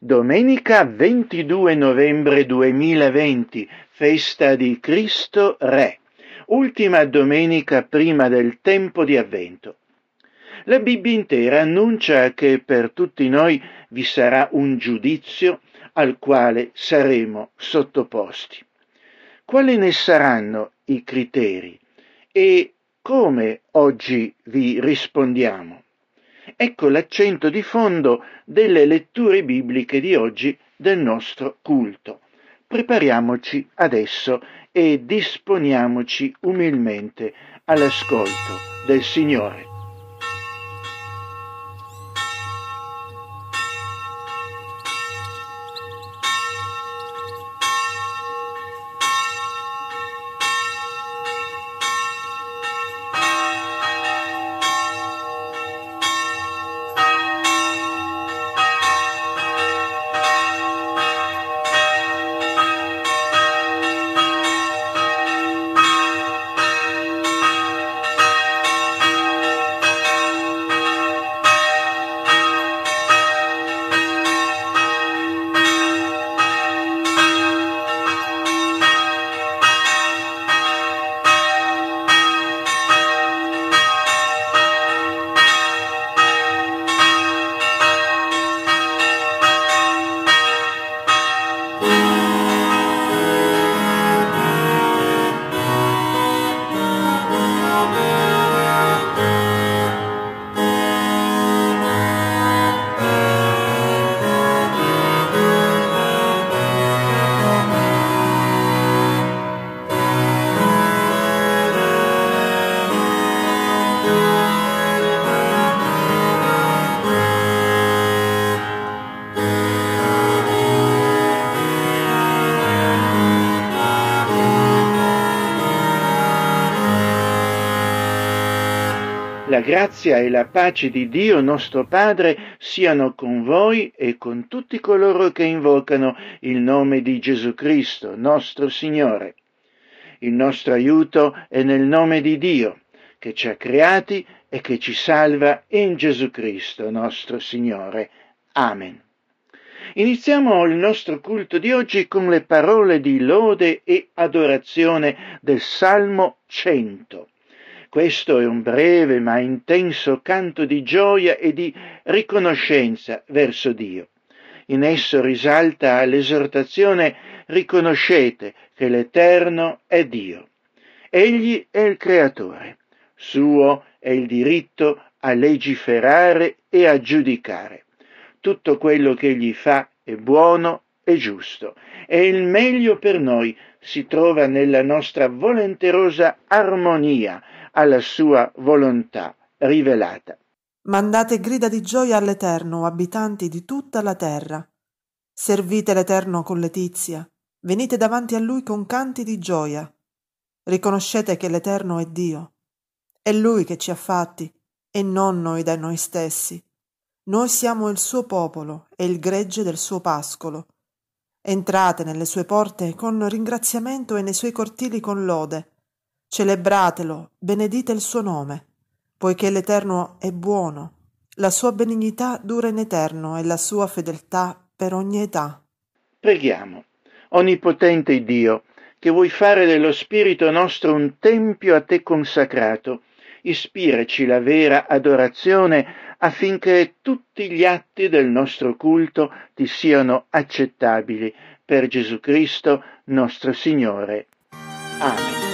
Domenica 22 novembre 2020, festa di Cristo Re, ultima domenica prima del tempo di avvento. La Bibbia intera annuncia che per tutti noi vi sarà un giudizio al quale saremo sottoposti. Quali ne saranno i criteri e come oggi vi rispondiamo? Ecco l'accento di fondo delle letture bibliche di oggi del nostro culto. Prepariamoci adesso e disponiamoci umilmente all'ascolto del Signore. Grazia e la pace di Dio nostro Padre siano con voi e con tutti coloro che invocano il nome di Gesù Cristo, nostro Signore. Il nostro aiuto è nel nome di Dio, che ci ha creati e che ci salva in Gesù Cristo, nostro Signore. Amen. Iniziamo il nostro culto di oggi con le parole di lode e adorazione del Salmo 100. Questo è un breve ma intenso canto di gioia e di riconoscenza verso Dio. In esso risalta l'esortazione riconoscete che l'Eterno è Dio. Egli è il Creatore, suo è il diritto a legiferare e a giudicare. Tutto quello che egli fa è buono e giusto e il meglio per noi si trova nella nostra volenterosa armonia alla sua volontà rivelata. Mandate grida di gioia all'Eterno, abitanti di tutta la terra. Servite l'Eterno con letizia, venite davanti a Lui con canti di gioia. Riconoscete che l'Eterno è Dio. È Lui che ci ha fatti e non noi da noi stessi. Noi siamo il suo popolo e il gregge del suo pascolo. Entrate nelle sue porte con ringraziamento e nei suoi cortili con lode Celebratelo, benedite il suo nome, poiché l'Eterno è buono, la sua benignità dura in eterno e la sua fedeltà per ogni età. Preghiamo. Onnipotente Dio, che vuoi fare dello Spirito nostro un tempio a te consacrato, ispiraci la vera adorazione affinché tutti gli atti del nostro culto ti siano accettabili per Gesù Cristo nostro Signore. Amen.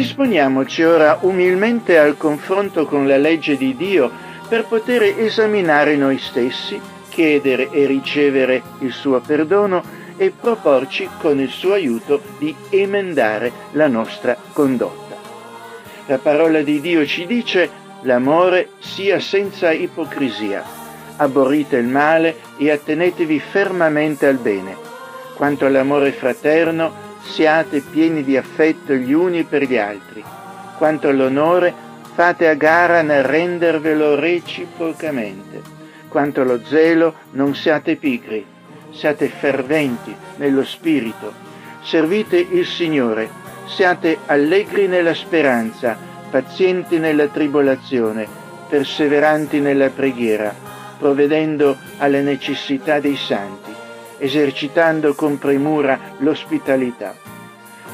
Disponiamoci ora umilmente al confronto con la legge di Dio per poter esaminare noi stessi, chiedere e ricevere il suo perdono e proporci con il suo aiuto di emendare la nostra condotta. La parola di Dio ci dice l'amore sia senza ipocrisia, aborrite il male e attenetevi fermamente al bene. Quanto all'amore fraterno, siate pieni di affetto gli uni per gli altri. Quanto all'onore, fate a gara nel rendervelo reciprocamente. Quanto allo zelo, non siate pigri, siate ferventi nello spirito. Servite il Signore, siate allegri nella speranza, pazienti nella tribolazione, perseveranti nella preghiera, provvedendo alle necessità dei santi esercitando con premura l'ospitalità.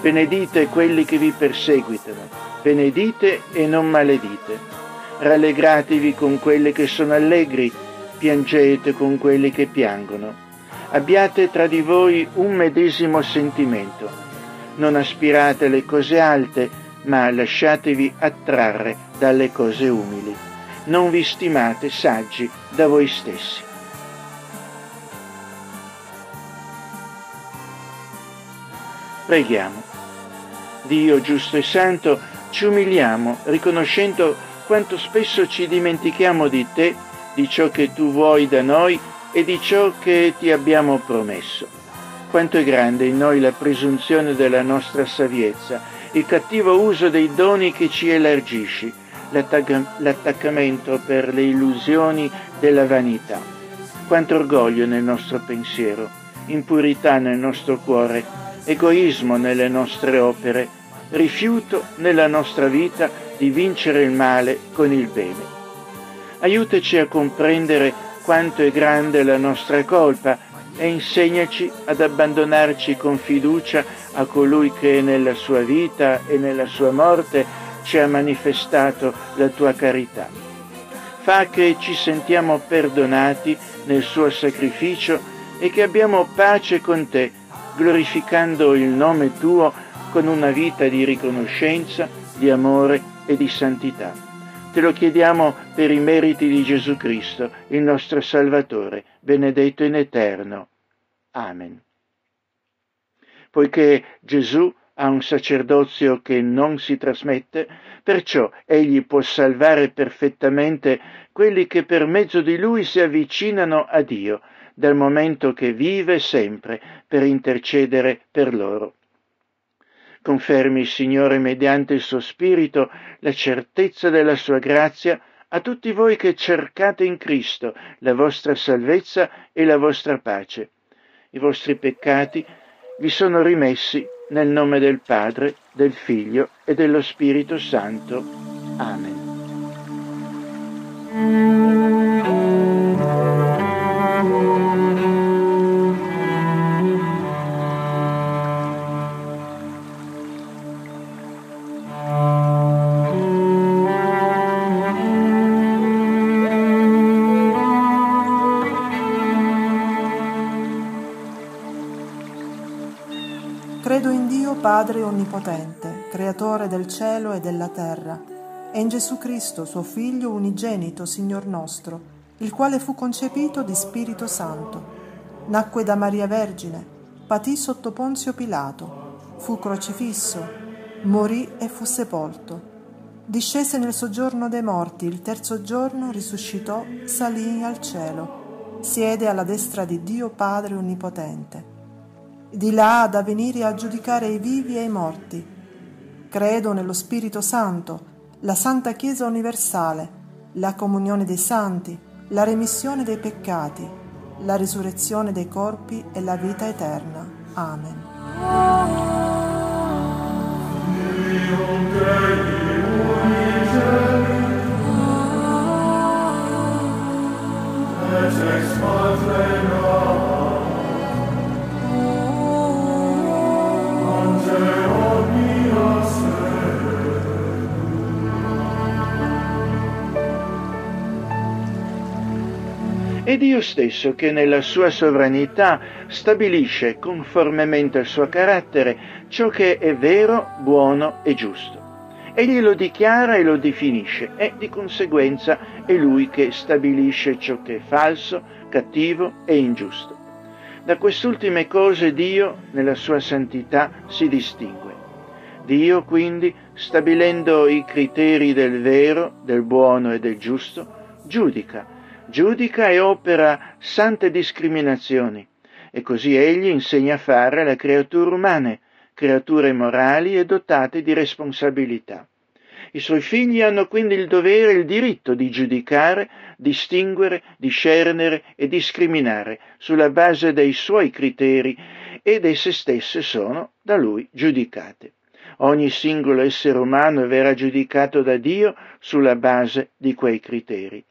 Benedite quelli che vi perseguitano, benedite e non maledite. Rallegratevi con quelli che sono allegri, piangete con quelli che piangono. Abbiate tra di voi un medesimo sentimento. Non aspirate alle cose alte, ma lasciatevi attrarre dalle cose umili. Non vi stimate saggi da voi stessi. Preghiamo. Dio giusto e santo, ci umiliamo riconoscendo quanto spesso ci dimentichiamo di te, di ciò che tu vuoi da noi e di ciò che ti abbiamo promesso. Quanto è grande in noi la presunzione della nostra saviezza, il cattivo uso dei doni che ci elargisci, l'attaccamento per le illusioni della vanità. Quanto orgoglio nel nostro pensiero, impurità nel nostro cuore egoismo nelle nostre opere, rifiuto nella nostra vita di vincere il male con il bene. Aiutaci a comprendere quanto è grande la nostra colpa e insegnaci ad abbandonarci con fiducia a colui che nella sua vita e nella sua morte ci ha manifestato la tua carità. Fa che ci sentiamo perdonati nel suo sacrificio e che abbiamo pace con te glorificando il nome tuo con una vita di riconoscenza, di amore e di santità. Te lo chiediamo per i meriti di Gesù Cristo, il nostro Salvatore, benedetto in eterno. Amen. Poiché Gesù ha un sacerdozio che non si trasmette, perciò egli può salvare perfettamente quelli che per mezzo di lui si avvicinano a Dio, dal momento che vive sempre per intercedere per loro. Confermi, Signore, mediante il suo Spirito, la certezza della sua grazia a tutti voi che cercate in Cristo la vostra salvezza e la vostra pace. I vostri peccati vi sono rimessi nel nome del Padre, del Figlio e dello Spirito Santo. Amen. Padre Onnipotente, Creatore del cielo e della terra, e in Gesù Cristo, suo Figlio unigenito, Signor nostro, il quale fu concepito di Spirito Santo. Nacque da Maria Vergine, patì sotto Ponzio Pilato, fu crocifisso, morì e fu sepolto. Discese nel soggiorno dei morti, il terzo giorno risuscitò, salì al cielo, siede alla destra di Dio Padre Onnipotente di là da venire a giudicare i vivi e i morti. Credo nello Spirito Santo, la Santa Chiesa universale, la comunione dei santi, la remissione dei peccati, la risurrezione dei corpi e la vita eterna. Amen. È Dio stesso che nella sua sovranità stabilisce conformemente al suo carattere ciò che è vero, buono e giusto. Egli lo dichiara e lo definisce e di conseguenza è lui che stabilisce ciò che è falso, cattivo e ingiusto. Da quest'ultime cose Dio, nella sua santità, si distingue. Dio quindi, stabilendo i criteri del vero, del buono e del giusto, giudica giudica e opera sante discriminazioni e così egli insegna a fare alle creature umane, creature morali e dotate di responsabilità. I suoi figli hanno quindi il dovere e il diritto di giudicare, distinguere, discernere e discriminare sulla base dei suoi criteri ed esse stesse sono da lui giudicate. Ogni singolo essere umano verrà giudicato da Dio sulla base di quei criteri.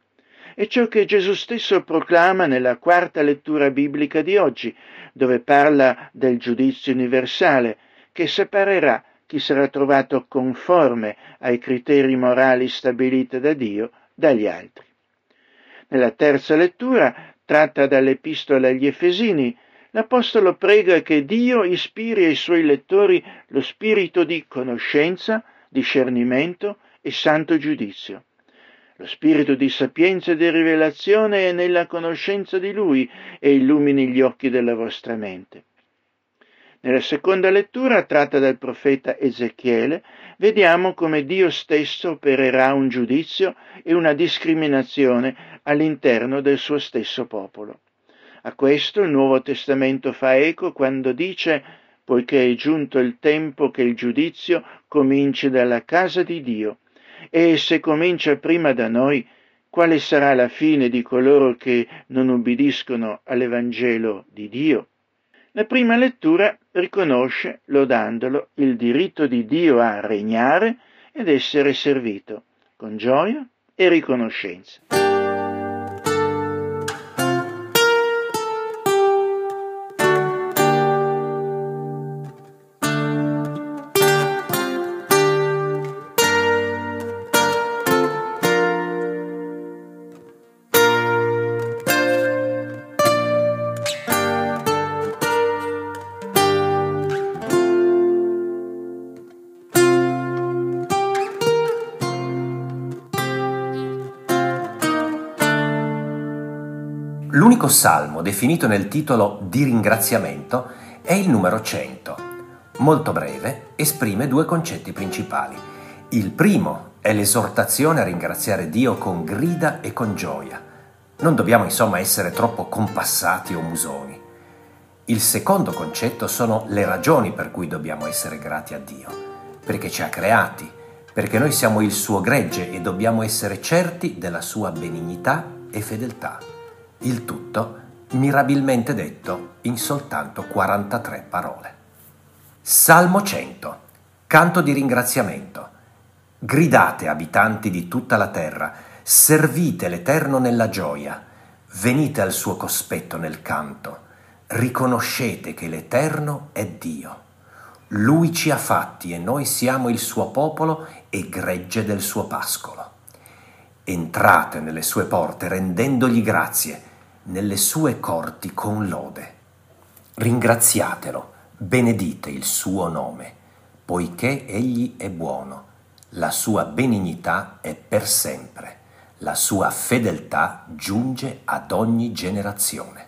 È ciò che Gesù stesso proclama nella quarta lettura biblica di oggi, dove parla del giudizio universale, che separerà chi sarà trovato conforme ai criteri morali stabiliti da Dio dagli altri. Nella terza lettura, tratta dall'Epistola agli Efesini, l'Apostolo prega che Dio ispiri ai suoi lettori lo spirito di conoscenza, discernimento e santo giudizio lo spirito di sapienza e di rivelazione è nella conoscenza di Lui e illumini gli occhi della vostra mente. Nella seconda lettura, tratta dal profeta Ezechiele, vediamo come Dio stesso opererà un giudizio e una discriminazione all'interno del suo stesso popolo. A questo il Nuovo Testamento fa eco quando dice poiché è giunto il tempo che il giudizio cominci dalla casa di Dio e se comincia prima da noi, quale sarà la fine di coloro che non ubbidiscono all'Evangelo di Dio? La prima lettura riconosce, lodandolo, il diritto di Dio a regnare ed essere servito, con gioia e riconoscenza. Salmo definito nel titolo di ringraziamento è il numero 100. Molto breve, esprime due concetti principali. Il primo è l'esortazione a ringraziare Dio con grida e con gioia. Non dobbiamo insomma essere troppo compassati o musoni. Il secondo concetto sono le ragioni per cui dobbiamo essere grati a Dio. Perché ci ha creati, perché noi siamo il suo gregge e dobbiamo essere certi della sua benignità e fedeltà. Il tutto mirabilmente detto in soltanto 43 parole. Salmo 100. Canto di ringraziamento. Gridate, abitanti di tutta la terra, servite l'Eterno nella gioia, venite al suo cospetto nel canto, riconoscete che l'Eterno è Dio. Lui ci ha fatti e noi siamo il suo popolo e gregge del suo pascolo. Entrate nelle sue porte rendendogli grazie, nelle sue corti con lode. Ringraziatelo, benedite il suo nome, poiché egli è buono, la sua benignità è per sempre, la sua fedeltà giunge ad ogni generazione.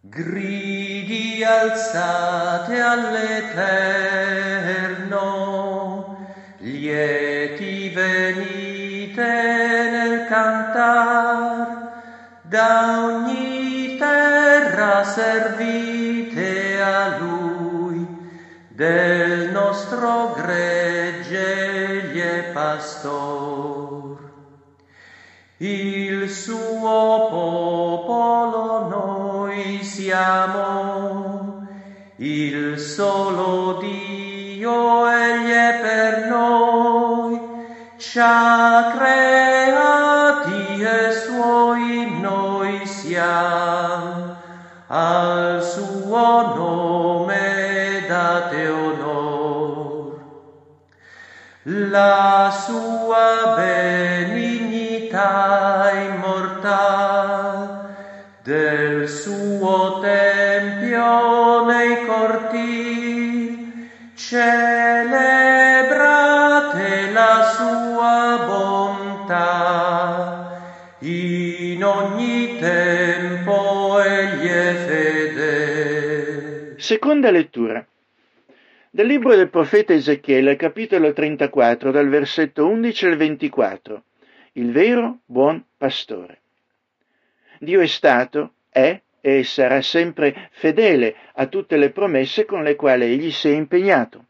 Gridi alzate all'Eterno, lieti venite nel cantar, da ogni terra servite a Lui, del nostro gregge pastor. Il suo popolo noi siamo, il solo Dio egli è per noi, ci ha creati e suoi siamo, al suo nome date onor. La sua benignità immortal del suo tempio Seconda lettura. Dal libro del profeta Ezechiele, capitolo 34, dal versetto 11 al 24. Il vero buon pastore. Dio è stato, è e sarà sempre fedele a tutte le promesse con le quali egli si è impegnato.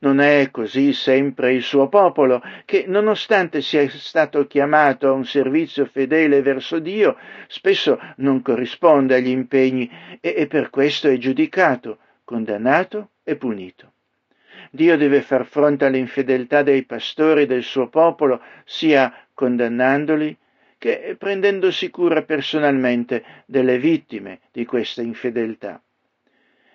Non è così sempre il suo popolo, che nonostante sia stato chiamato a un servizio fedele verso Dio, spesso non corrisponde agli impegni e, e per questo è giudicato, condannato e punito. Dio deve far fronte all'infedeltà dei pastori del suo popolo, sia condannandoli che prendendosi cura personalmente delle vittime di questa infedeltà.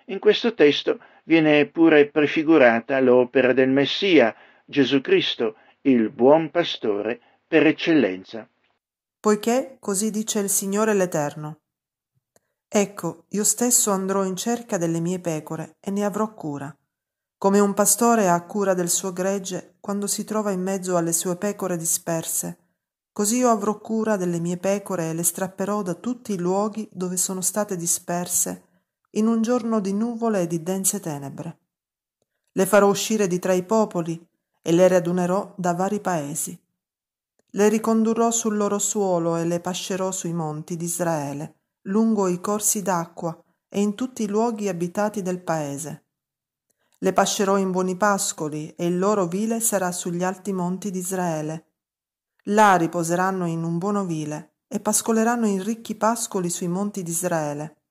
In questo testo viene pure prefigurata l'opera del Messia, Gesù Cristo, il buon pastore per eccellenza. Poiché così dice il Signore l'Eterno. Ecco, io stesso andrò in cerca delle mie pecore e ne avrò cura, come un pastore ha cura del suo gregge quando si trova in mezzo alle sue pecore disperse Così io avrò cura delle mie pecore e le strapperò da tutti i luoghi dove sono state disperse in un giorno di nuvole e di dense tenebre. Le farò uscire di tra i popoli e le radunerò da vari paesi. Le ricondurrò sul loro suolo e le pascerò sui monti di Israele, lungo i corsi d'acqua e in tutti i luoghi abitati del paese. Le pascerò in buoni pascoli e il loro vile sarà sugli alti monti di Israele Là riposeranno in un buon ovile e pascoleranno in ricchi pascoli sui monti di Israele.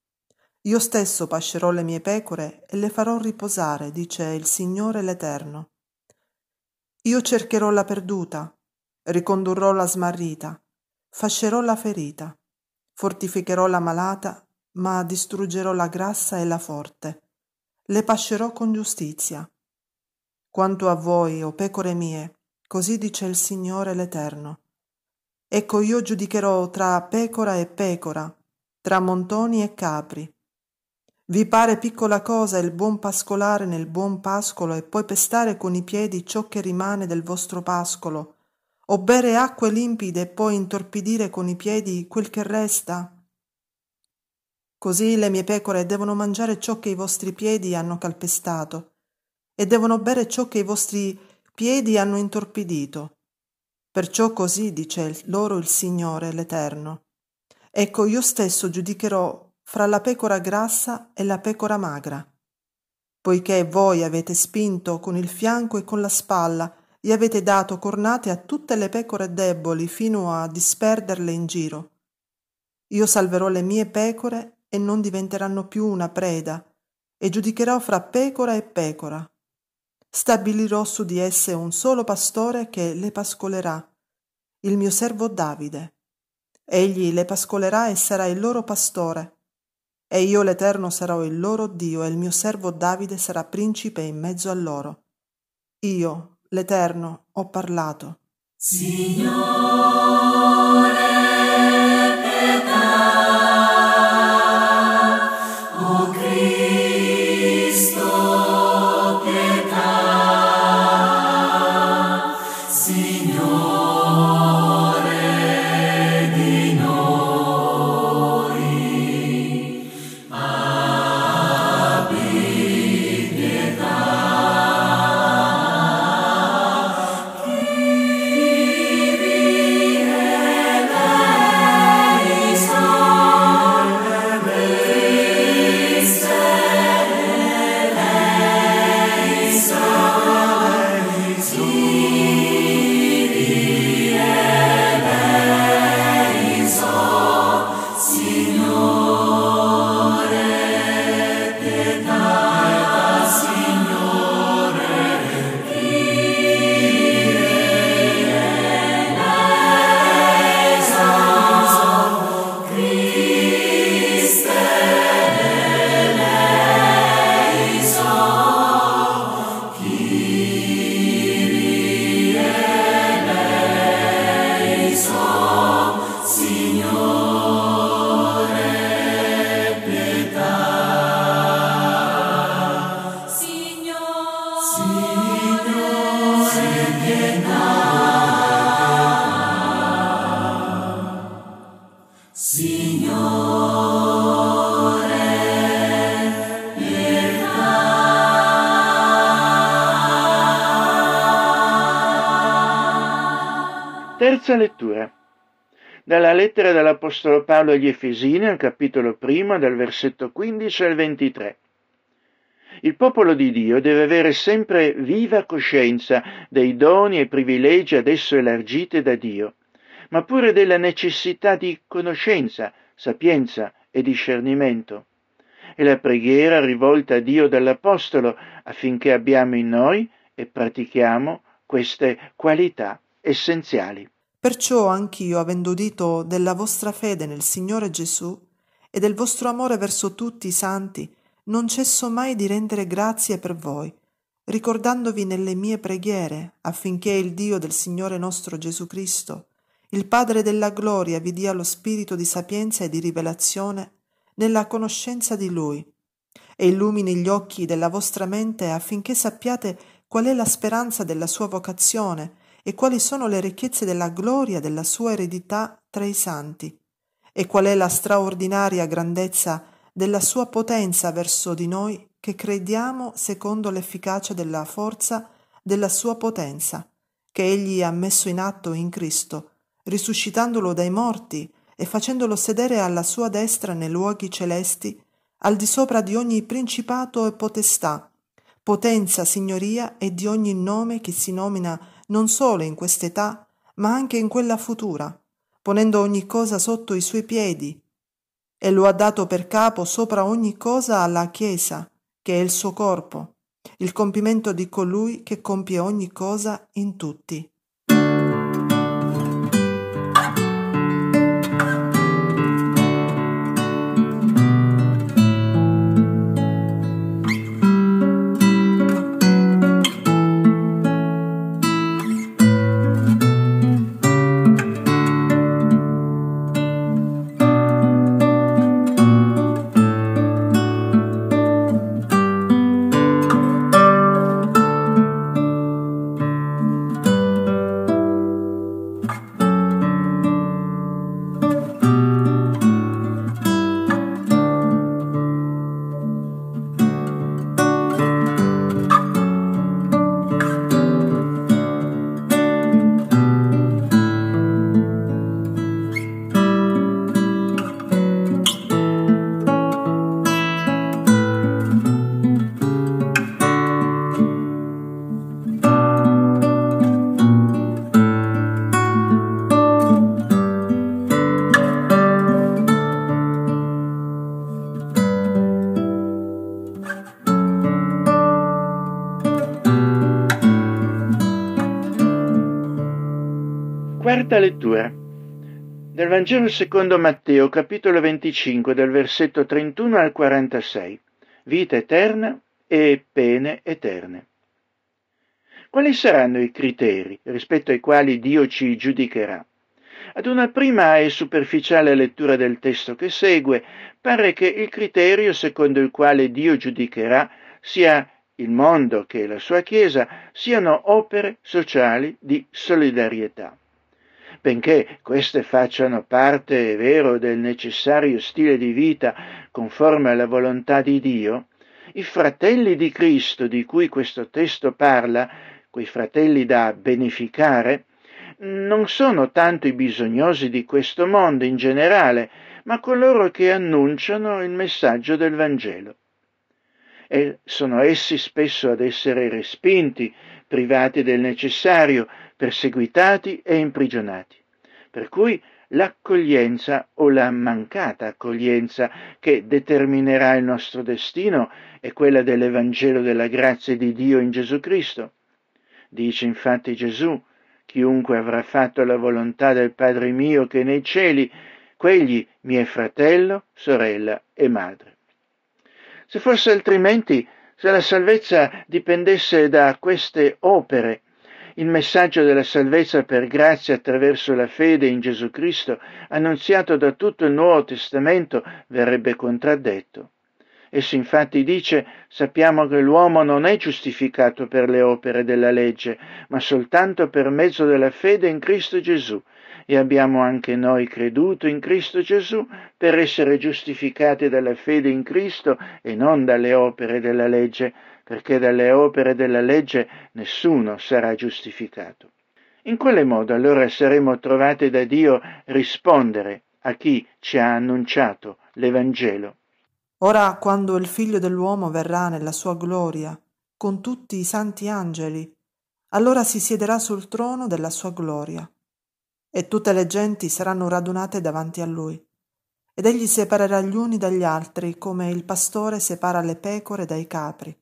Io stesso pascerò le mie pecore e le farò riposare, dice il Signore l'Eterno. Io cercherò la perduta, ricondurrò la smarrita, fascerò la ferita, fortificherò la malata, ma distruggerò la grassa e la forte. Le pascerò con giustizia. Quanto a voi, o pecore mie, Così dice il Signore l'Eterno. Ecco io giudicherò tra pecora e pecora, tra montoni e capri. Vi pare piccola cosa il buon pascolare nel buon pascolo e poi pestare con i piedi ciò che rimane del vostro pascolo, o bere acque limpide e poi intorpidire con i piedi quel che resta? Così le mie pecore devono mangiare ciò che i vostri piedi hanno calpestato, e devono bere ciò che i vostri piedi hanno intorpidito. Perciò così dice loro il Signore l'Eterno. Ecco io stesso giudicherò fra la pecora grassa e la pecora magra. Poiché voi avete spinto con il fianco e con la spalla e avete dato cornate a tutte le pecore deboli fino a disperderle in giro. Io salverò le mie pecore e non diventeranno più una preda, e giudicherò fra pecora e pecora, Stabilirò su di esse un solo pastore che le pascolerà, il mio servo Davide. Egli le pascolerà e sarà il loro pastore. E io l'Eterno sarò il loro Dio e il mio servo Davide sarà principe in mezzo a loro. Io, l'Eterno, ho parlato. Signore. Terza lettura. Dalla lettera dell'Apostolo Paolo agli Efesini, al capitolo primo, dal versetto 15 al 23. Il popolo di Dio deve avere sempre viva coscienza dei doni e privilegi ad esso elargiti da Dio, ma pure della necessità di conoscenza, sapienza e discernimento. E la preghiera rivolta a Dio dall'Apostolo affinché abbiamo in noi e pratichiamo queste qualità essenziali. Perciò anch'io, avendo udito della vostra fede nel Signore Gesù e del vostro amore verso tutti i santi, non cesso mai di rendere grazie per voi, ricordandovi nelle mie preghiere, affinché il Dio del Signore nostro Gesù Cristo, il Padre della gloria, vi dia lo spirito di sapienza e di rivelazione nella conoscenza di Lui, e illumini gli occhi della vostra mente affinché sappiate qual è la speranza della sua vocazione e quali sono le ricchezze della gloria della sua eredità tra i santi, e qual è la straordinaria grandezza della sua potenza verso di noi che crediamo secondo l'efficacia della forza della sua potenza, che egli ha messo in atto in Cristo, risuscitandolo dai morti e facendolo sedere alla sua destra nei luoghi celesti, al di sopra di ogni principato e potestà, potenza, signoria e di ogni nome che si nomina non solo in quest'età, ma anche in quella futura, ponendo ogni cosa sotto i suoi piedi, e lo ha dato per capo sopra ogni cosa alla Chiesa, che è il suo corpo, il compimento di colui che compie ogni cosa in tutti. Quarta lettura del Vangelo secondo Matteo, capitolo 25, dal versetto 31 al 46. Vita eterna e pene eterne. Quali saranno i criteri rispetto ai quali Dio ci giudicherà? Ad una prima e superficiale lettura del testo che segue, pare che il criterio secondo il quale Dio giudicherà sia il mondo che la sua Chiesa siano opere sociali di solidarietà benché queste facciano parte, è vero, del necessario stile di vita conforme alla volontà di Dio, i fratelli di Cristo di cui questo testo parla, quei fratelli da beneficare, non sono tanto i bisognosi di questo mondo in generale, ma coloro che annunciano il messaggio del Vangelo. E sono essi spesso ad essere respinti, privati del necessario, perseguitati e imprigionati. Per cui l'accoglienza o la mancata accoglienza che determinerà il nostro destino è quella dell'Evangelo della grazia di Dio in Gesù Cristo. Dice infatti Gesù, chiunque avrà fatto la volontà del Padre mio che è nei cieli, quegli mi è fratello, sorella e madre. Se fosse altrimenti, se la salvezza dipendesse da queste opere, il messaggio della salvezza per grazia attraverso la fede in Gesù Cristo, annunziato da tutto il Nuovo Testamento, verrebbe contraddetto. Esso infatti dice sappiamo che l'uomo non è giustificato per le opere della legge, ma soltanto per mezzo della fede in Cristo Gesù. E abbiamo anche noi creduto in Cristo Gesù per essere giustificati dalla fede in Cristo e non dalle opere della legge, perché dalle opere della legge nessuno sarà giustificato. In quale modo allora saremo trovati da Dio rispondere a chi ci ha annunciato l'Evangelo? Ora quando il figlio dell'uomo verrà nella sua gloria, con tutti i santi angeli, allora si siederà sul trono della sua gloria, e tutte le genti saranno radunate davanti a lui. Ed egli separerà gli uni dagli altri, come il pastore separa le pecore dai capri,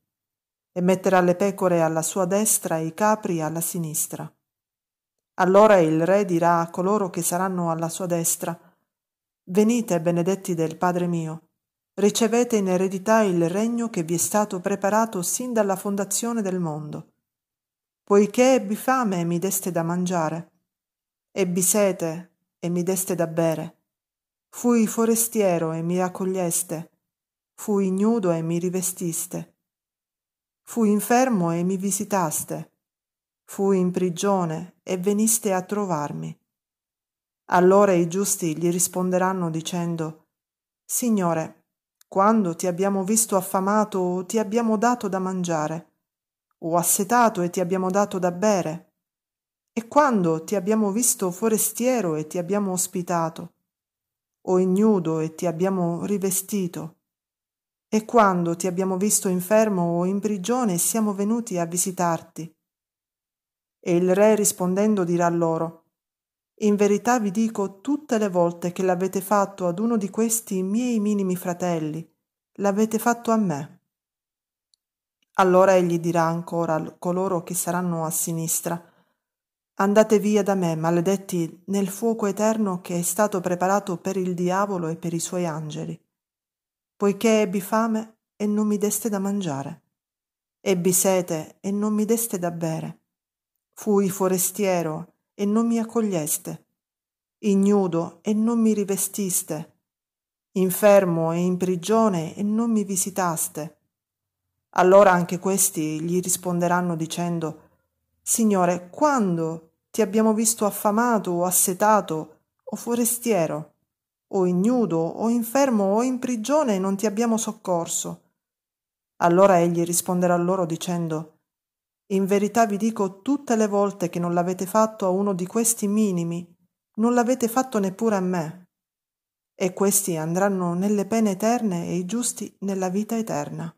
e metterà le pecore alla sua destra e i capri alla sinistra. Allora il re dirà a coloro che saranno alla sua destra, Venite, benedetti del Padre mio, ricevete in eredità il regno che vi è stato preparato sin dalla fondazione del mondo. Poiché ebbi fame e mi deste da mangiare, ebbi sete e mi deste da bere, fui forestiero e mi accoglieste, fui ignudo e mi rivestiste, fui infermo e mi visitaste. Fui in prigione e veniste a trovarmi. Allora i giusti gli risponderanno dicendo, Signore, quando ti abbiamo visto affamato o ti abbiamo dato da mangiare, o assetato e ti abbiamo dato da bere? E quando ti abbiamo visto forestiero e ti abbiamo ospitato, o ignudo e ti abbiamo rivestito? E quando ti abbiamo visto infermo o in prigione e siamo venuti a visitarti? E il re rispondendo dirà loro, In verità vi dico tutte le volte che l'avete fatto ad uno di questi miei minimi fratelli, l'avete fatto a me. Allora egli dirà ancora a coloro che saranno a sinistra, Andate via da me, maledetti, nel fuoco eterno che è stato preparato per il diavolo e per i suoi angeli. Poiché ebbi fame e non mi deste da mangiare, ebbi sete e non mi deste da bere Fui forestiero e non mi accoglieste, ignudo e non mi rivestiste, infermo e in prigione e non mi visitaste. Allora anche questi gli risponderanno dicendo, Signore, quando ti abbiamo visto affamato o assetato o forestiero, o ignudo o infermo o in prigione e non ti abbiamo soccorso? Allora egli risponderà loro dicendo, in verità vi dico tutte le volte che non l'avete fatto a uno di questi minimi, non l'avete fatto neppure a me. E questi andranno nelle pene eterne e i giusti nella vita eterna.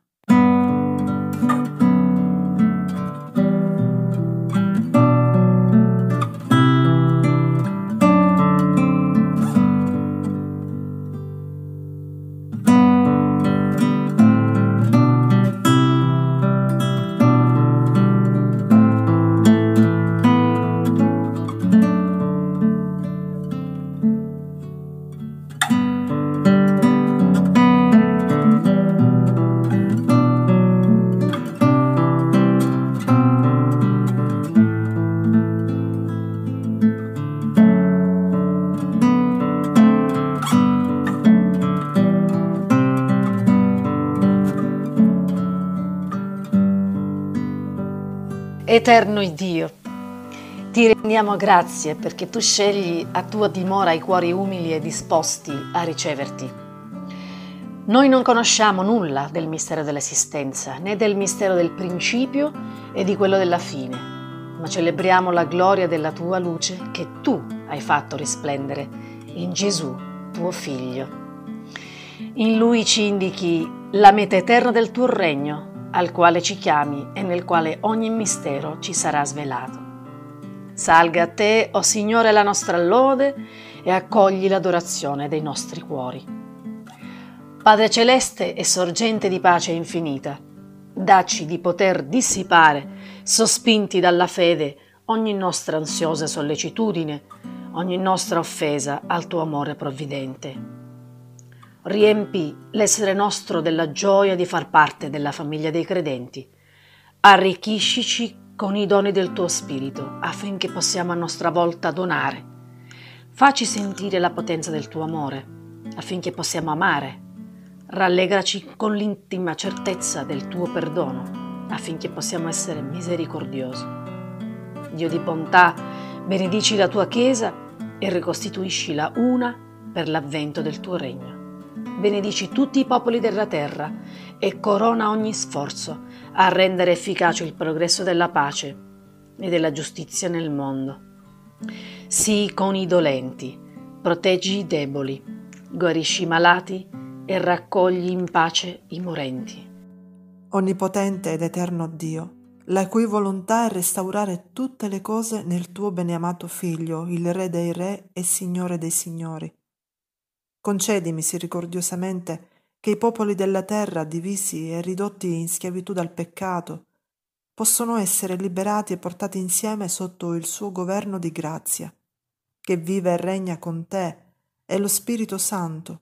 Eterno Dio, ti rendiamo grazie perché tu scegli a tua dimora i cuori umili e disposti a riceverti. Noi non conosciamo nulla del mistero dell'esistenza, né del mistero del principio e di quello della fine, ma celebriamo la gloria della tua luce che tu hai fatto risplendere in Gesù, tuo Figlio. In Lui ci indichi la meta eterna del tuo regno al quale ci chiami e nel quale ogni mistero ci sarà svelato. Salga a te, o oh Signore, la nostra lode e accogli l'adorazione dei nostri cuori. Padre celeste e sorgente di pace infinita, dacci di poter dissipare, sospinti dalla fede, ogni nostra ansiosa sollecitudine, ogni nostra offesa al tuo amore provvidente riempi l'essere nostro della gioia di far parte della famiglia dei credenti. Arricchiscici con i doni del tuo Spirito affinché possiamo a nostra volta donare. Facci sentire la potenza del tuo amore affinché possiamo amare. rallegraci con l'intima certezza del tuo perdono, affinché possiamo essere misericordiosi. Dio di bontà, benedici la tua Chiesa e ricostituiscila una per l'avvento del tuo regno. Benedici tutti i popoli della terra e corona ogni sforzo a rendere efficace il progresso della pace e della giustizia nel mondo. Sii con i dolenti, proteggi i deboli, guarisci i malati e raccogli in pace i morenti. Onnipotente ed eterno Dio, la cui volontà è restaurare tutte le cose nel tuo beneamato Figlio, il Re dei Re e Signore dei Signori. Concedi misericordiosamente che i popoli della terra, divisi e ridotti in schiavitù dal peccato, possono essere liberati e portati insieme sotto il suo governo di grazia, che vive e regna con te e lo Spirito Santo,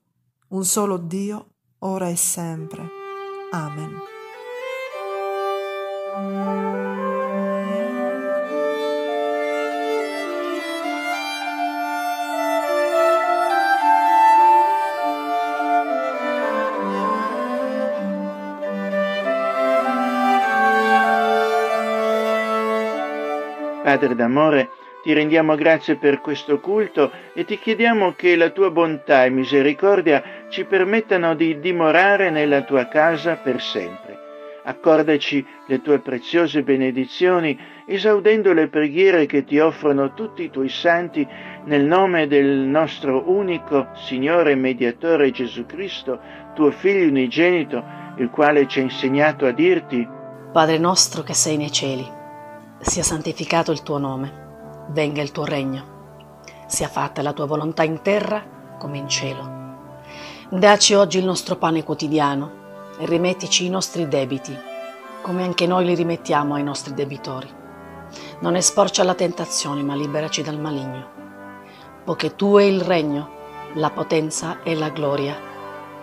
un solo Dio, ora e sempre. Amen. Padre d'amore, ti rendiamo grazie per questo culto e ti chiediamo che la tua bontà e misericordia ci permettano di dimorare nella tua casa per sempre. Accordaci le tue preziose benedizioni, esaudendo le preghiere che ti offrono tutti i tuoi santi nel nome del nostro unico Signore e Mediatore Gesù Cristo, tuo Figlio unigenito, il quale ci ha insegnato a dirti Padre nostro che sei nei cieli, sia santificato il tuo nome, venga il tuo regno, sia fatta la tua volontà in terra come in cielo. Daci oggi il nostro pane quotidiano e rimettici i nostri debiti, come anche noi li rimettiamo ai nostri debitori. Non esporci alla tentazione, ma liberaci dal maligno, poiché tu è il regno, la potenza e la gloria,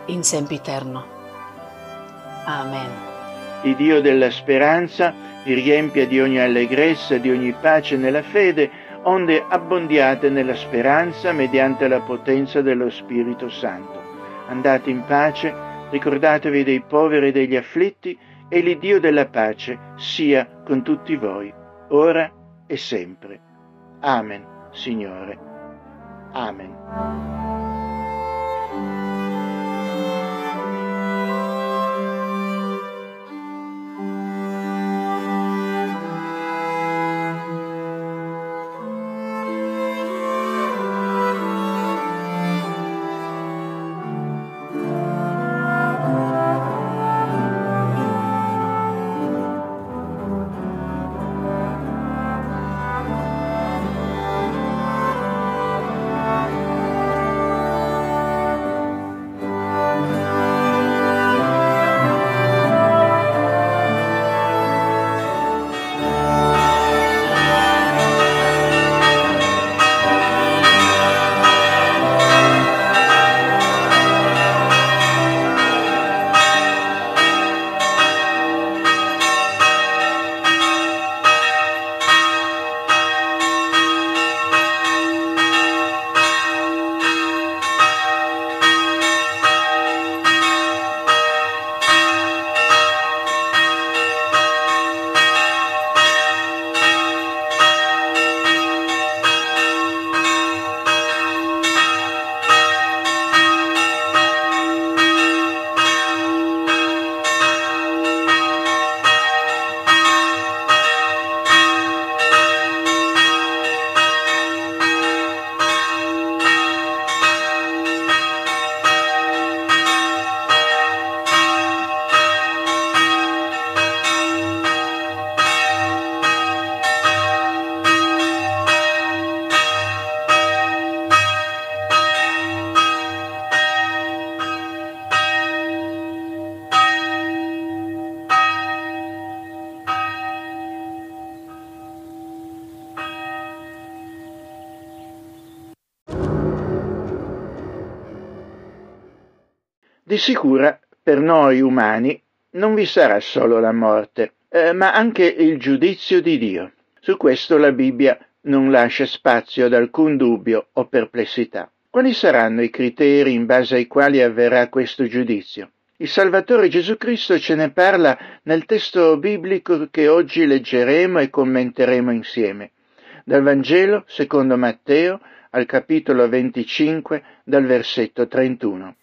in sempiterno. Amen. Il Dio della speranza vi riempia di ogni allegrezza, di ogni pace nella fede, onde abbondiate nella speranza mediante la potenza dello Spirito Santo. Andate in pace, ricordatevi dei poveri e degli afflitti, e l'Iddio della pace sia con tutti voi, ora e sempre. Amen, Signore. Amen. Sicura per noi umani non vi sarà solo la morte, eh, ma anche il giudizio di Dio. Su questo la Bibbia non lascia spazio ad alcun dubbio o perplessità. Quali saranno i criteri in base ai quali avverrà questo giudizio? Il Salvatore Gesù Cristo ce ne parla nel testo biblico che oggi leggeremo e commenteremo insieme. Dal Vangelo secondo Matteo al capitolo 25 dal versetto 31.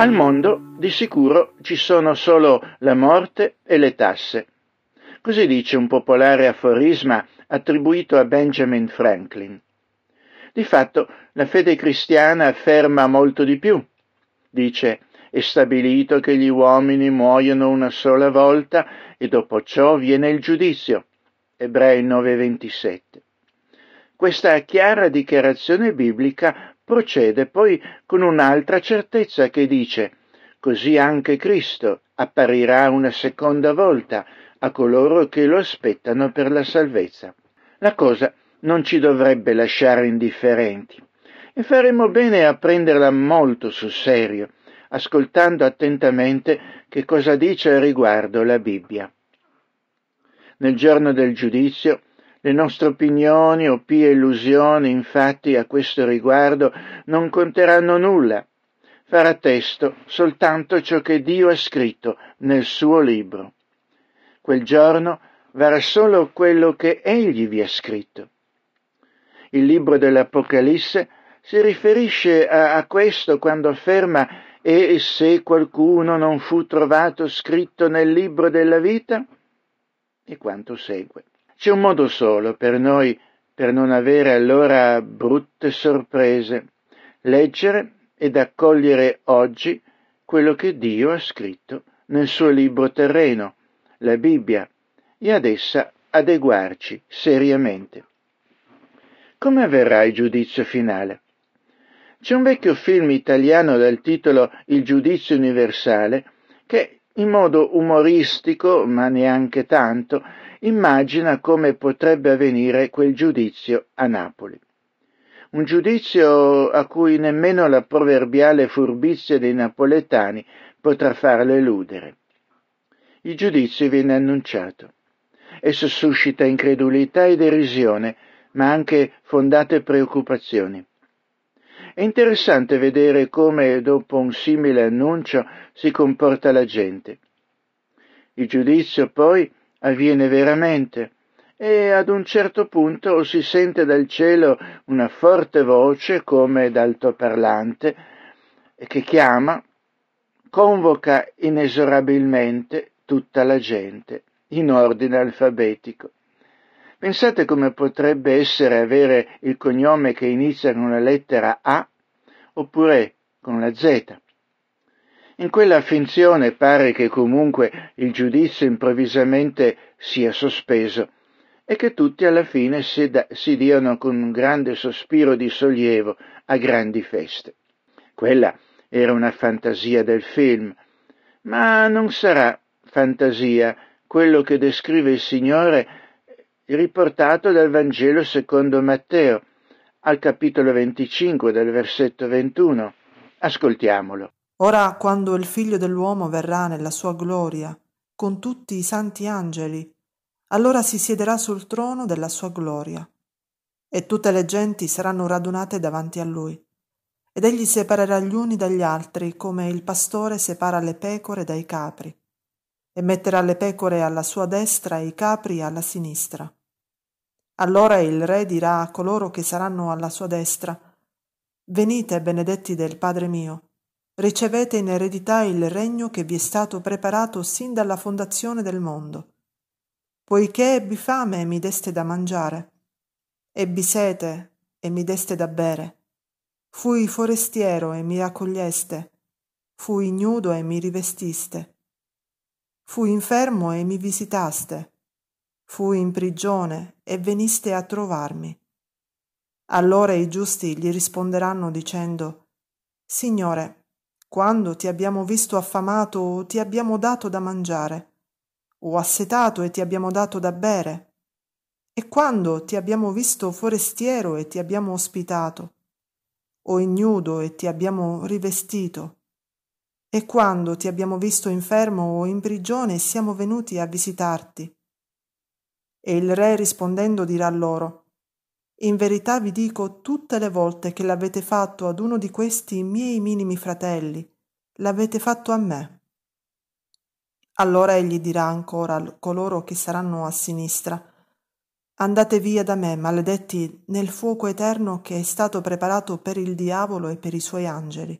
Al mondo di sicuro ci sono solo la morte e le tasse. Così dice un popolare aforisma attribuito a Benjamin Franklin. Di fatto la fede cristiana afferma molto di più. Dice è stabilito che gli uomini muoiono una sola volta e dopo ciò viene il giudizio. Ebrei 9:27. Questa chiara dichiarazione biblica procede poi con un'altra certezza che dice così anche Cristo apparirà una seconda volta a coloro che lo aspettano per la salvezza. La cosa non ci dovrebbe lasciare indifferenti e faremo bene a prenderla molto sul serio, ascoltando attentamente che cosa dice al riguardo la Bibbia. Nel giorno del giudizio le nostre opinioni o pie illusioni, infatti, a questo riguardo non conteranno nulla. Farà testo soltanto ciò che Dio ha scritto nel suo libro. Quel giorno varrà solo quello che Egli vi ha scritto. Il libro dell'Apocalisse si riferisce a, a questo quando afferma e se qualcuno non fu trovato scritto nel libro della vita? E quanto segue. C'è un modo solo per noi per non avere allora brutte sorprese, leggere ed accogliere oggi quello che Dio ha scritto nel suo libro terreno, la Bibbia, e ad essa adeguarci seriamente. Come avverrà il giudizio finale? C'è un vecchio film italiano dal titolo Il giudizio universale che in modo umoristico, ma neanche tanto, immagina come potrebbe avvenire quel giudizio a Napoli. Un giudizio a cui nemmeno la proverbiale furbizia dei napoletani potrà farlo eludere. Il giudizio viene annunciato. Esso suscita incredulità e derisione, ma anche fondate preoccupazioni. È interessante vedere come dopo un simile annuncio si comporta la gente. Il giudizio poi avviene veramente e ad un certo punto si sente dal cielo una forte voce come d'altoparlante che chiama, convoca inesorabilmente tutta la gente in ordine alfabetico. Pensate come potrebbe essere avere il cognome che inizia con la lettera A oppure con la Z. In quella finzione pare che comunque il giudizio improvvisamente sia sospeso e che tutti alla fine si, da, si diano con un grande sospiro di sollievo a grandi feste. Quella era una fantasia del film, ma non sarà fantasia quello che descrive il Signore riportato dal Vangelo secondo Matteo, al capitolo 25 del versetto 21. Ascoltiamolo. Ora quando il figlio dell'uomo verrà nella sua gloria, con tutti i santi angeli, allora si siederà sul trono della sua gloria, e tutte le genti saranno radunate davanti a lui. Ed egli separerà gli uni dagli altri, come il pastore separa le pecore dai capri, e metterà le pecore alla sua destra e i capri alla sinistra. Allora il re dirà a coloro che saranno alla sua destra, Venite, benedetti del Padre mio, ricevete in eredità il regno che vi è stato preparato sin dalla fondazione del mondo. Poiché ebbi fame e mi deste da mangiare, ebbi sete e mi deste da bere, fui forestiero e mi accoglieste, fui ignudo e mi rivestiste, fui infermo e mi visitaste, fui in prigione e veniste a trovarmi. Allora i giusti gli risponderanno dicendo, Signore, quando ti abbiamo visto affamato o ti abbiamo dato da mangiare, o assetato e ti abbiamo dato da bere? E quando ti abbiamo visto forestiero e ti abbiamo ospitato, o ignudo e ti abbiamo rivestito? E quando ti abbiamo visto infermo o in prigione e siamo venuti a visitarti? E il re rispondendo dirà loro, in verità vi dico tutte le volte che l'avete fatto ad uno di questi miei minimi fratelli, l'avete fatto a me. Allora egli dirà ancora a coloro che saranno a sinistra, Andate via da me, maledetti, nel fuoco eterno che è stato preparato per il diavolo e per i suoi angeli,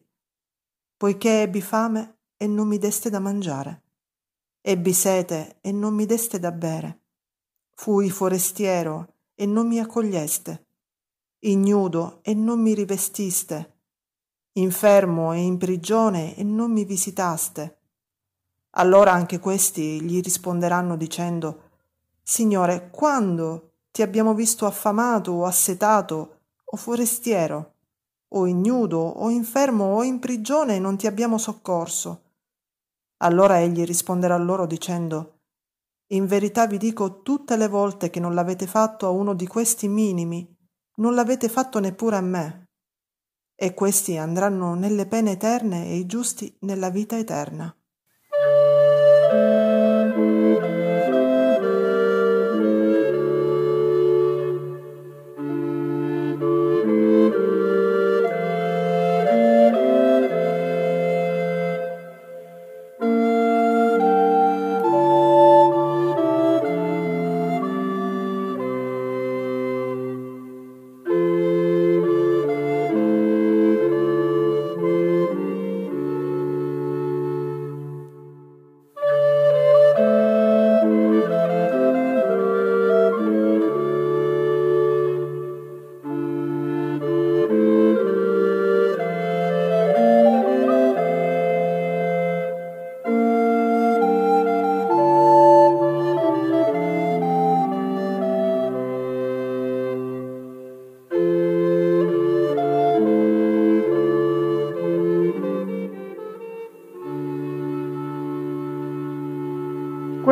poiché ebbi fame e non mi deste da mangiare, ebbi sete e non mi deste da bere, fui forestiero e non mi accoglieste, ignudo e non mi rivestiste, infermo e in prigione e non mi visitaste. Allora anche questi gli risponderanno dicendo, Signore, quando ti abbiamo visto affamato o assetato o forestiero, o ignudo o infermo o in prigione e non ti abbiamo soccorso? Allora egli risponderà loro dicendo, in verità vi dico tutte le volte che non l'avete fatto a uno di questi minimi, non l'avete fatto neppure a me. E questi andranno nelle pene eterne e i giusti nella vita eterna.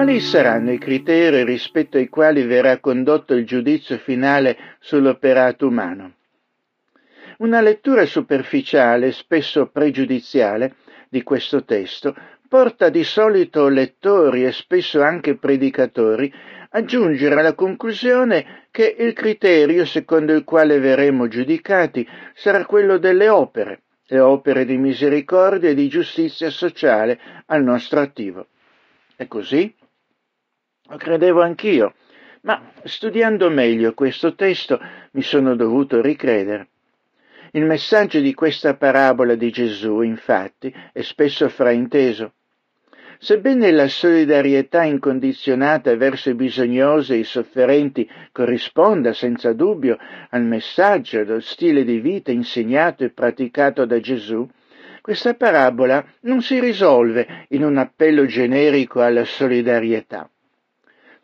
Quali saranno i criteri rispetto ai quali verrà condotto il giudizio finale sull'operato umano? Una lettura superficiale, spesso pregiudiziale, di questo testo porta di solito lettori e spesso anche predicatori a giungere alla conclusione che il criterio secondo il quale verremo giudicati sarà quello delle opere, le opere di misericordia e di giustizia sociale al nostro attivo. È così? Lo credevo anch'io, ma studiando meglio questo testo mi sono dovuto ricredere. Il messaggio di questa parabola di Gesù, infatti, è spesso frainteso. Sebbene la solidarietà incondizionata verso i bisognosi e i sofferenti corrisponda senza dubbio al messaggio, allo stile di vita insegnato e praticato da Gesù, questa parabola non si risolve in un appello generico alla solidarietà.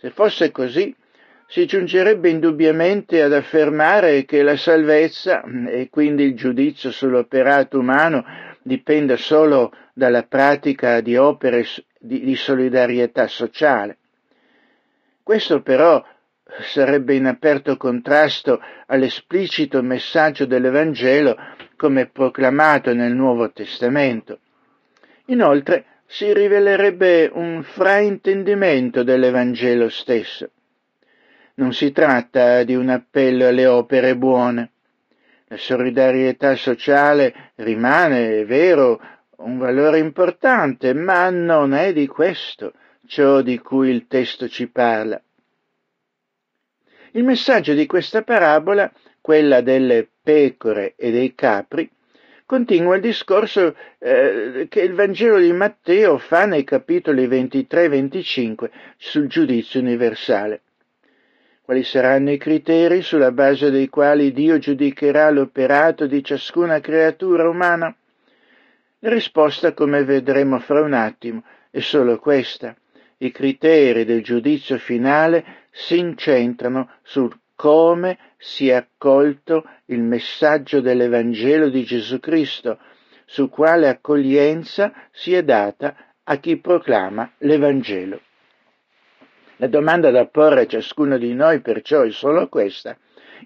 Se fosse così, si giungerebbe indubbiamente ad affermare che la salvezza e quindi il giudizio sull'operato umano dipenda solo dalla pratica di opere di, di solidarietà sociale. Questo però sarebbe in aperto contrasto all'esplicito messaggio dell'Evangelo come proclamato nel Nuovo Testamento. Inoltre, si rivelerebbe un fraintendimento dell'Evangelo stesso. Non si tratta di un appello alle opere buone. La solidarietà sociale rimane, è vero, un valore importante, ma non è di questo ciò di cui il testo ci parla. Il messaggio di questa parabola, quella delle pecore e dei capri, continua il discorso eh, che il Vangelo di Matteo fa nei capitoli 23 e 25 sul giudizio universale. Quali saranno i criteri sulla base dei quali Dio giudicherà l'operato di ciascuna creatura umana? La risposta, come vedremo fra un attimo, è solo questa. I criteri del giudizio finale si incentrano sul come si è accolto il messaggio dell'Evangelo di Gesù Cristo, su quale accoglienza si è data a chi proclama l'Evangelo. La domanda da porre a ciascuno di noi perciò è solo questa.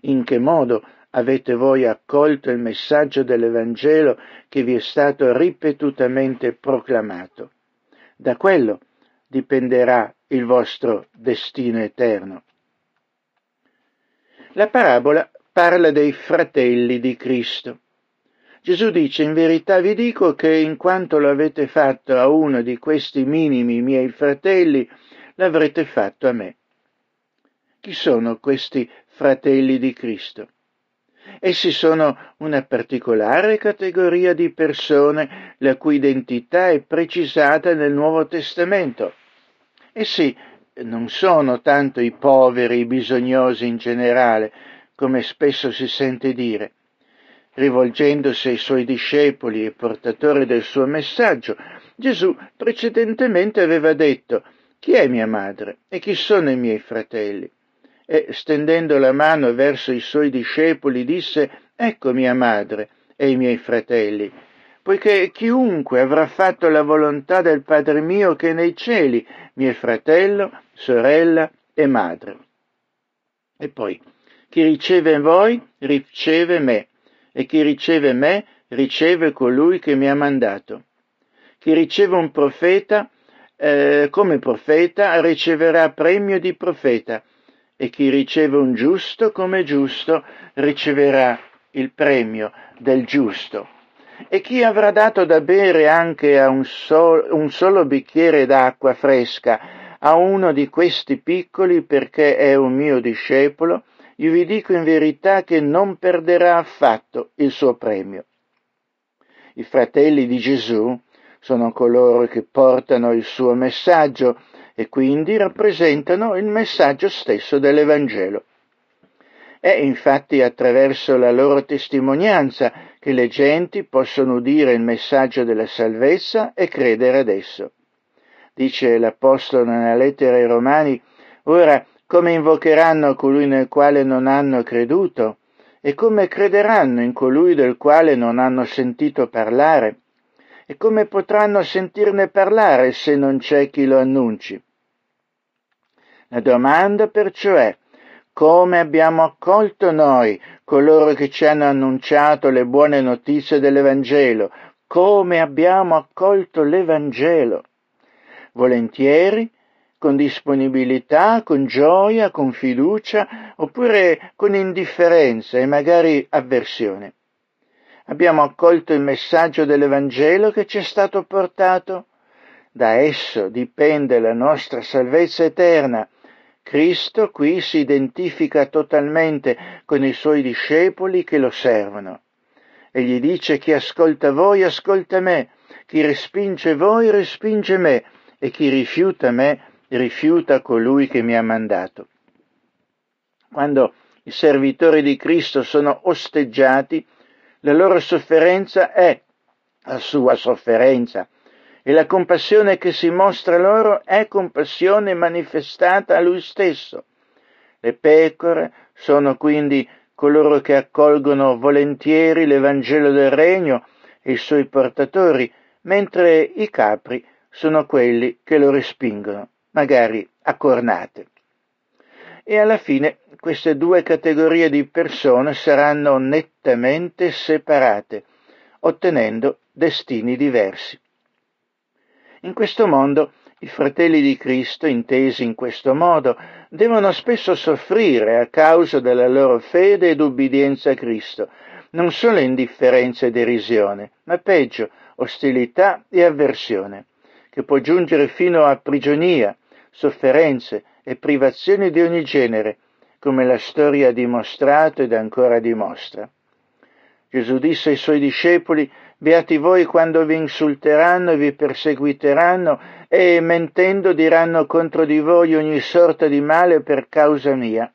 In che modo avete voi accolto il messaggio dell'Evangelo che vi è stato ripetutamente proclamato? Da quello dipenderà il vostro destino eterno. La parabola parla dei fratelli di Cristo. Gesù dice, in verità vi dico che in quanto lo avete fatto a uno di questi minimi miei fratelli, l'avrete fatto a me. Chi sono questi fratelli di Cristo? Essi sono una particolare categoria di persone la cui identità è precisata nel Nuovo Testamento. Essi non sono tanto i poveri, i bisognosi in generale, come spesso si sente dire. Rivolgendosi ai suoi discepoli e portatori del suo messaggio, Gesù precedentemente aveva detto chi è mia madre e chi sono i miei fratelli? E stendendo la mano verso i suoi discepoli disse ecco mia madre e i miei fratelli poiché chiunque avrà fatto la volontà del Padre mio che è nei cieli, mio fratello, sorella e madre. E poi, chi riceve voi, riceve me, e chi riceve me, riceve colui che mi ha mandato. Chi riceve un profeta, eh, come profeta, riceverà premio di profeta, e chi riceve un giusto come giusto, riceverà il premio del giusto. E chi avrà dato da bere anche a un, sol- un solo bicchiere d'acqua fresca a uno di questi piccoli perché è un mio discepolo, io vi dico in verità che non perderà affatto il suo premio. I fratelli di Gesù sono coloro che portano il suo messaggio e quindi rappresentano il messaggio stesso dell'Evangelo. È infatti attraverso la loro testimonianza che le genti possono udire il messaggio della salvezza e credere ad esso. Dice l'Apostolo nella lettera ai Romani, ora come invocheranno colui nel quale non hanno creduto? E come crederanno in colui del quale non hanno sentito parlare? E come potranno sentirne parlare se non c'è chi lo annunci? La domanda perciò è, come abbiamo accolto noi coloro che ci hanno annunciato le buone notizie dell'Evangelo, come abbiamo accolto l'Evangelo. Volentieri, con disponibilità, con gioia, con fiducia, oppure con indifferenza e magari avversione. Abbiamo accolto il messaggio dell'Evangelo che ci è stato portato? Da esso dipende la nostra salvezza eterna Cristo qui si identifica totalmente con i suoi discepoli che lo servono. E gli dice chi ascolta voi ascolta me, chi respinge voi respinge me e chi rifiuta me rifiuta colui che mi ha mandato. Quando i servitori di Cristo sono osteggiati, la loro sofferenza è la sua sofferenza, e la compassione che si mostra loro è compassione manifestata a lui stesso. Le pecore sono quindi coloro che accolgono volentieri l'Evangelo del Regno e i suoi portatori, mentre i capri sono quelli che lo respingono, magari a cornate. E alla fine queste due categorie di persone saranno nettamente separate, ottenendo destini diversi. In questo mondo i fratelli di Cristo, intesi in questo modo, devono spesso soffrire a causa della loro fede ed ubbidienza a Cristo, non solo indifferenza e derisione, ma peggio, ostilità e avversione, che può giungere fino a prigionia, sofferenze e privazioni di ogni genere, come la storia ha dimostrato ed ancora dimostra. Gesù disse ai suoi discepoli, Beati voi quando vi insulteranno e vi perseguiteranno e mentendo diranno contro di voi ogni sorta di male per causa mia.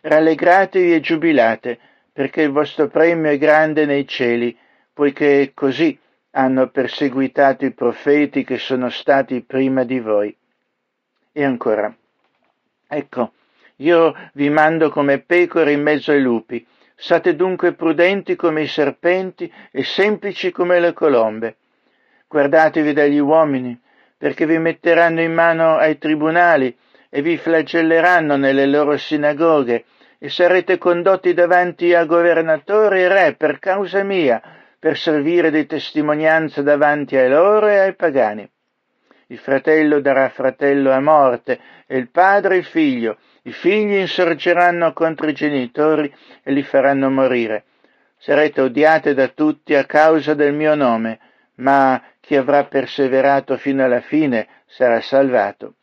Rallegratevi e giubilate, perché il vostro premio è grande nei cieli, poiché così hanno perseguitato i profeti che sono stati prima di voi. E ancora, ecco, io vi mando come pecore in mezzo ai lupi, Sate dunque prudenti come i serpenti e semplici come le colombe. Guardatevi dagli uomini, perché vi metteranno in mano ai tribunali e vi flagelleranno nelle loro sinagoghe e sarete condotti davanti a governatori e re per causa mia, per servire di testimonianza davanti a loro e ai pagani. Il fratello darà fratello a morte e il padre il figlio, i figli insorgeranno contro i genitori e li faranno morire. Sarete odiate da tutti a causa del mio nome, ma chi avrà perseverato fino alla fine sarà salvato.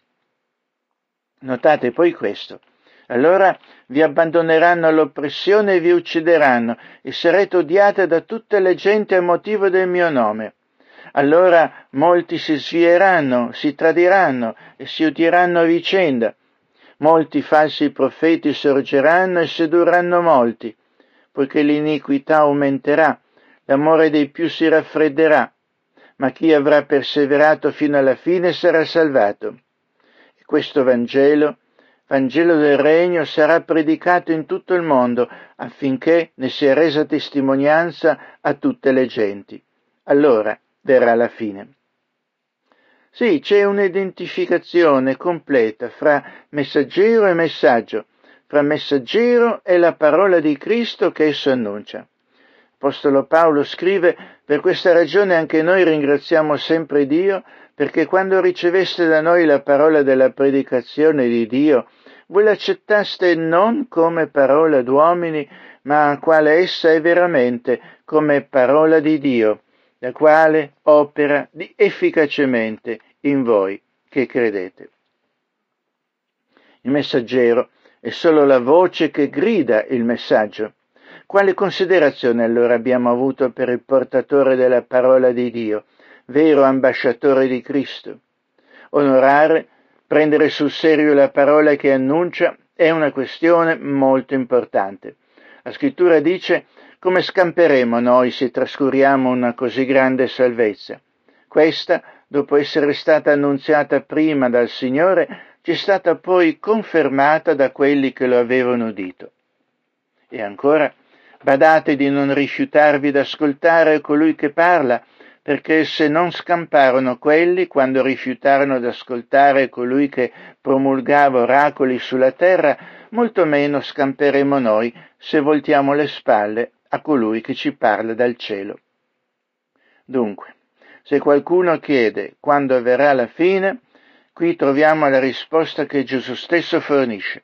Notate poi questo. Allora vi abbandoneranno all'oppressione e vi uccideranno, e sarete odiate da tutte le genti a motivo del mio nome. Allora molti si svieranno, si tradiranno e si udieranno a vicenda molti falsi profeti sorgeranno e sedurranno molti, poiché l'iniquità aumenterà, l'amore dei più si raffredderà, ma chi avrà perseverato fino alla fine sarà salvato. E questo Vangelo, Vangelo del Regno, sarà predicato in tutto il mondo affinché ne sia resa testimonianza a tutte le genti. Allora verrà la fine. Sì, c'è un'identificazione completa fra messaggero e messaggio, fra messaggero e la parola di Cristo che esso annuncia. Apostolo Paolo scrive, per questa ragione anche noi ringraziamo sempre Dio, perché quando riceveste da noi la parola della predicazione di Dio, voi l'accettaste non come parola d'uomini, ma quale essa è veramente, come parola di Dio, la quale opera efficacemente in voi che credete. Il messaggero è solo la voce che grida il messaggio. Quale considerazione allora abbiamo avuto per il portatore della parola di Dio, vero ambasciatore di Cristo? Onorare, prendere sul serio la parola che annuncia è una questione molto importante. La scrittura dice come scamperemo noi se trascuriamo una così grande salvezza? Questa dopo essere stata annunziata prima dal Signore, ci è stata poi confermata da quelli che lo avevano udito. E ancora, badate di non rifiutarvi d'ascoltare colui che parla, perché se non scamparono quelli quando rifiutarono d'ascoltare colui che promulgava oracoli sulla terra, molto meno scamperemo noi se voltiamo le spalle a colui che ci parla dal cielo. Dunque, se qualcuno chiede quando avverrà la fine, qui troviamo la risposta che Gesù stesso fornisce.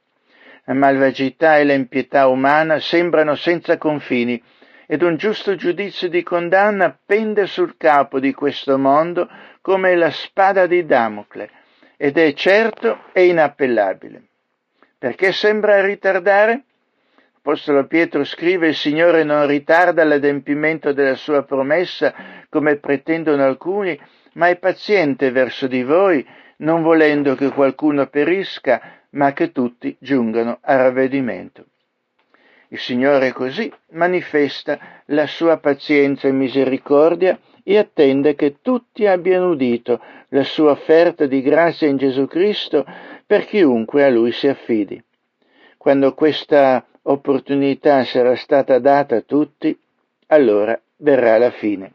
La malvagità e l'impietà umana sembrano senza confini ed un giusto giudizio di condanna pende sul capo di questo mondo come la spada di Damocle ed è certo e inappellabile. Perché sembra ritardare? Apostolo Pietro scrive il Signore non ritarda l'adempimento della sua promessa come pretendono alcuni, ma è paziente verso di voi, non volendo che qualcuno perisca, ma che tutti giungano a ravvedimento. Il Signore così manifesta la sua pazienza e misericordia e attende che tutti abbiano udito la sua offerta di grazia in Gesù Cristo per chiunque a Lui si affidi. Quando questa opportunità sarà stata data a tutti, allora verrà la fine.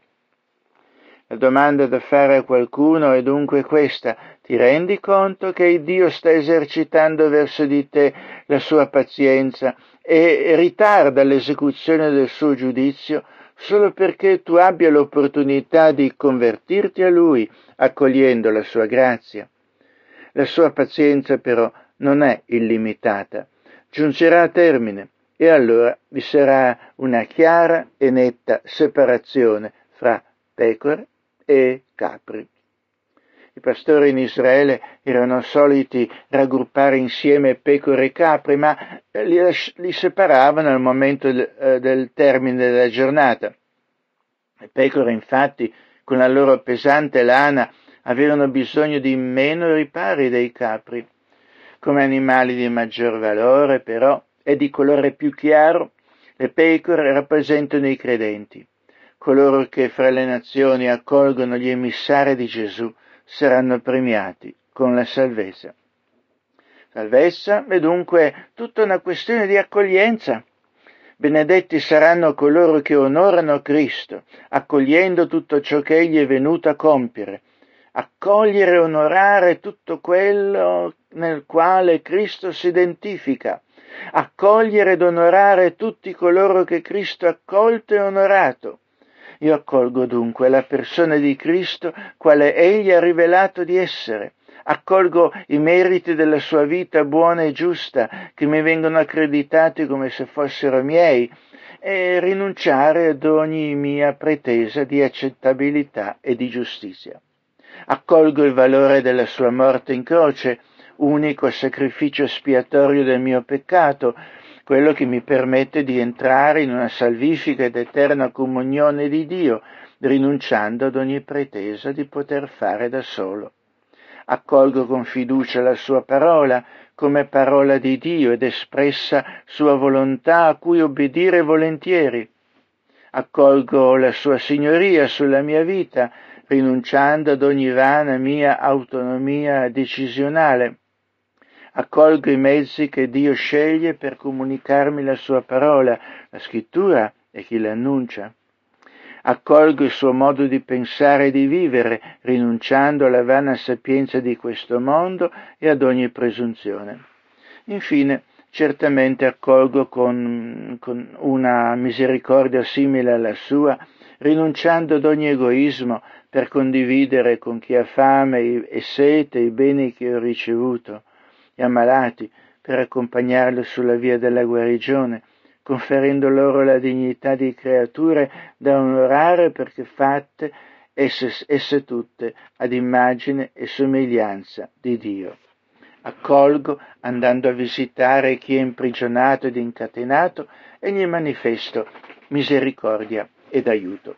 La domanda da fare a qualcuno è dunque questa. Ti rendi conto che Dio sta esercitando verso di te la sua pazienza e ritarda l'esecuzione del suo giudizio solo perché tu abbia l'opportunità di convertirti a Lui accogliendo la sua grazia? La sua pazienza però non è illimitata giungerà a termine e allora vi sarà una chiara e netta separazione fra pecore e capri. I pastori in Israele erano soliti raggruppare insieme pecore e capre, ma li, li separavano al momento del, eh, del termine della giornata. Le pecore, infatti, con la loro pesante lana, avevano bisogno di meno ripari dei capri. Come animali di maggior valore, però, e di colore più chiaro, le pecore rappresentano i credenti. Coloro che fra le nazioni accolgono gli emissari di Gesù saranno premiati con la salvezza. Salvezza è dunque tutta una questione di accoglienza. Benedetti saranno coloro che onorano Cristo, accogliendo tutto ciò che Egli è venuto a compiere. Accogliere e onorare tutto quello nel quale Cristo si identifica. Accogliere ed onorare tutti coloro che Cristo ha accolto e onorato. Io accolgo dunque la persona di Cristo quale Egli ha rivelato di essere. Accolgo i meriti della sua vita buona e giusta che mi vengono accreditati come se fossero miei e rinunciare ad ogni mia pretesa di accettabilità e di giustizia. Accolgo il valore della sua morte in croce, unico sacrificio espiatorio del mio peccato, quello che mi permette di entrare in una salvifica ed eterna comunione di Dio, rinunciando ad ogni pretesa di poter fare da solo. Accolgo con fiducia la sua parola come parola di Dio ed espressa sua volontà a cui obbedire volentieri. Accolgo la sua signoria sulla mia vita, rinunciando ad ogni vana mia autonomia decisionale accolgo i mezzi che Dio sceglie per comunicarmi la sua parola, la scrittura e chi l'annuncia. Accolgo il suo modo di pensare e di vivere, rinunciando alla vana sapienza di questo mondo e ad ogni presunzione. Infine, certamente accolgo con, con una misericordia simile alla sua, rinunciando ad ogni egoismo per condividere con chi ha fame e sete i beni che ho ricevuto e ammalati per accompagnarli sulla via della guarigione, conferendo loro la dignità di creature da onorare perché fatte esse, esse tutte ad immagine e somiglianza di Dio. Accolgo andando a visitare chi è imprigionato ed incatenato e gli manifesto misericordia ed aiuto.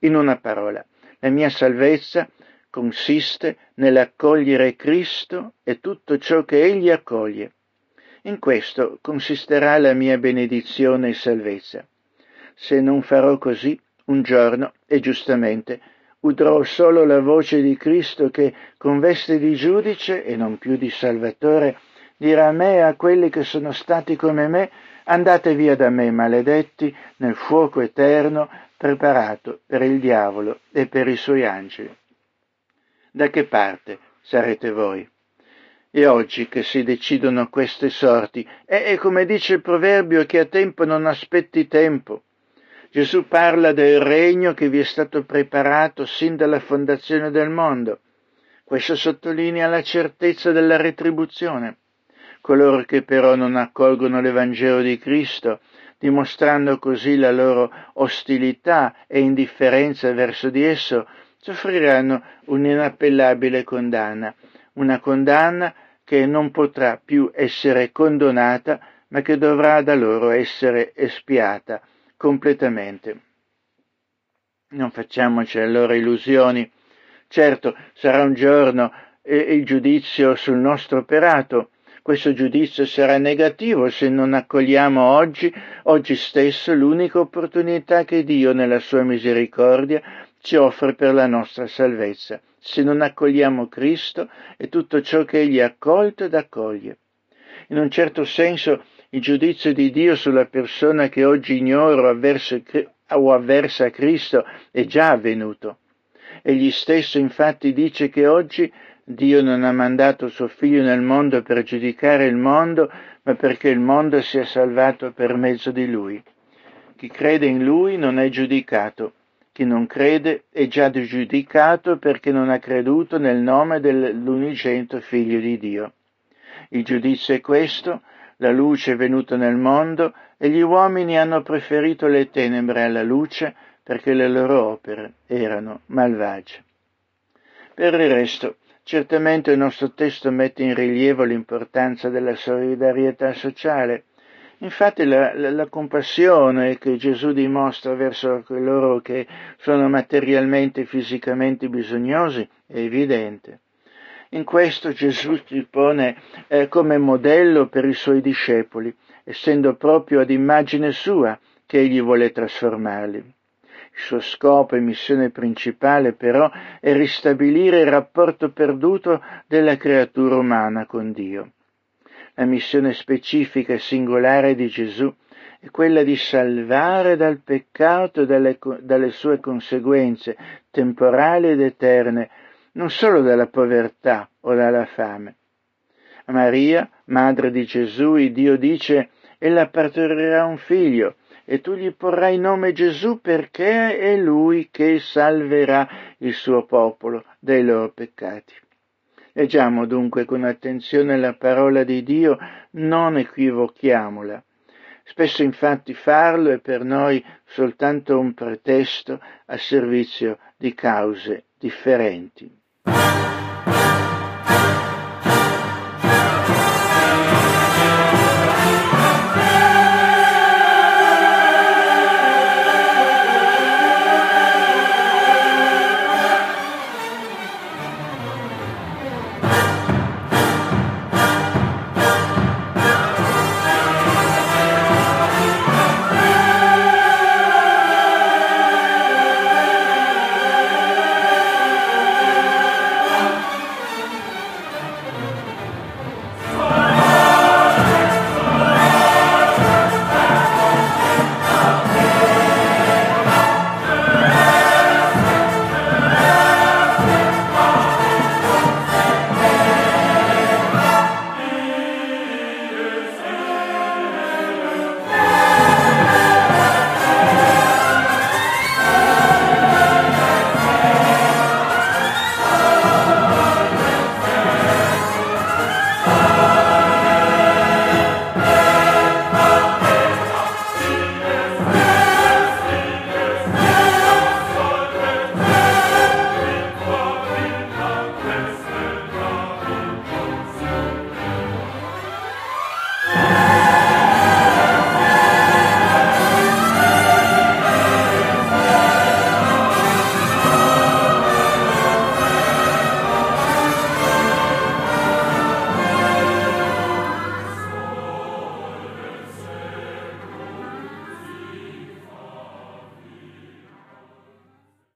In una parola, la mia salvezza consiste nell'accogliere Cristo e tutto ciò che Egli accoglie. In questo consisterà la mia benedizione e salvezza. Se non farò così, un giorno, e giustamente, udrò solo la voce di Cristo che, con veste di giudice e non più di Salvatore, dirà a me e a quelli che sono stati come me, andate via da me, maledetti, nel fuoco eterno preparato per il diavolo e per i suoi angeli da che parte sarete voi? E oggi che si decidono queste sorti, è, come dice il proverbio che a tempo non aspetti tempo. Gesù parla del regno che vi è stato preparato sin dalla fondazione del mondo. Questo sottolinea la certezza della retribuzione. Coloro che però non accolgono l'Evangelo di Cristo, dimostrando così la loro ostilità e indifferenza verso di esso, soffriranno un'inappellabile condanna, una condanna che non potrà più essere condonata, ma che dovrà da loro essere espiata completamente. Non facciamoci allora illusioni. Certo, sarà un giorno eh, il giudizio sul nostro operato. Questo giudizio sarà negativo se non accogliamo oggi, oggi stesso, l'unica opportunità che Dio, nella sua misericordia, ci offre per la nostra salvezza, se non accogliamo Cristo e tutto ciò che Egli ha accolto ed accoglie. In un certo senso il giudizio di Dio sulla persona che oggi avverso, o avversa Cristo è già avvenuto. Egli stesso infatti dice che oggi Dio non ha mandato suo figlio nel mondo per giudicare il mondo, ma perché il mondo sia salvato per mezzo di lui. Chi crede in lui non è giudicato, chi non crede è già giudicato perché non ha creduto nel nome dell'unigenito Figlio di Dio. Il giudizio è questo, la luce è venuta nel mondo e gli uomini hanno preferito le tenebre alla luce perché le loro opere erano malvagie. Per il resto, certamente il nostro testo mette in rilievo l'importanza della solidarietà sociale. Infatti la, la, la, compassione che Gesù dimostra verso coloro che sono materialmente e fisicamente bisognosi è evidente. In questo Gesù si pone eh, come modello per i suoi discepoli, essendo proprio ad immagine sua che egli vuole trasformarli. Il suo scopo e missione principale però è ristabilire il rapporto perduto della creatura umana con Dio. La missione specifica e singolare di Gesù è quella di salvare dal peccato e dalle, dalle sue conseguenze temporali ed eterne, non solo dalla povertà o dalla fame. A Maria, madre di Gesù, Dio dice, ella partorirà un figlio, e tu gli porrai nome Gesù perché è lui che salverà il suo popolo dai loro peccati. Leggiamo dunque con attenzione la parola di Dio, non equivochiamola. Spesso infatti farlo è per noi soltanto un pretesto a servizio di cause differenti.